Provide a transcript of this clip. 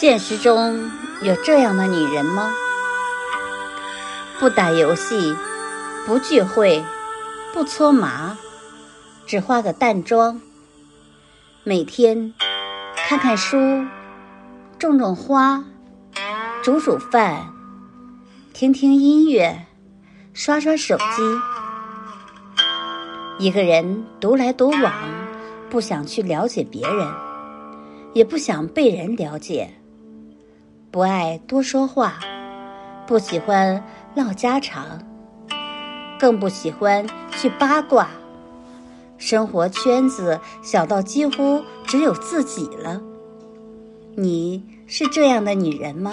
现实中有这样的女人吗？不打游戏，不聚会，不搓麻，只化个淡妆，每天看看书，种种花，煮煮饭，听听音乐，刷刷手机，一个人独来独往，不想去了解别人，也不想被人了解。不爱多说话，不喜欢唠家常，更不喜欢去八卦。生活圈子小到几乎只有自己了。你是这样的女人吗？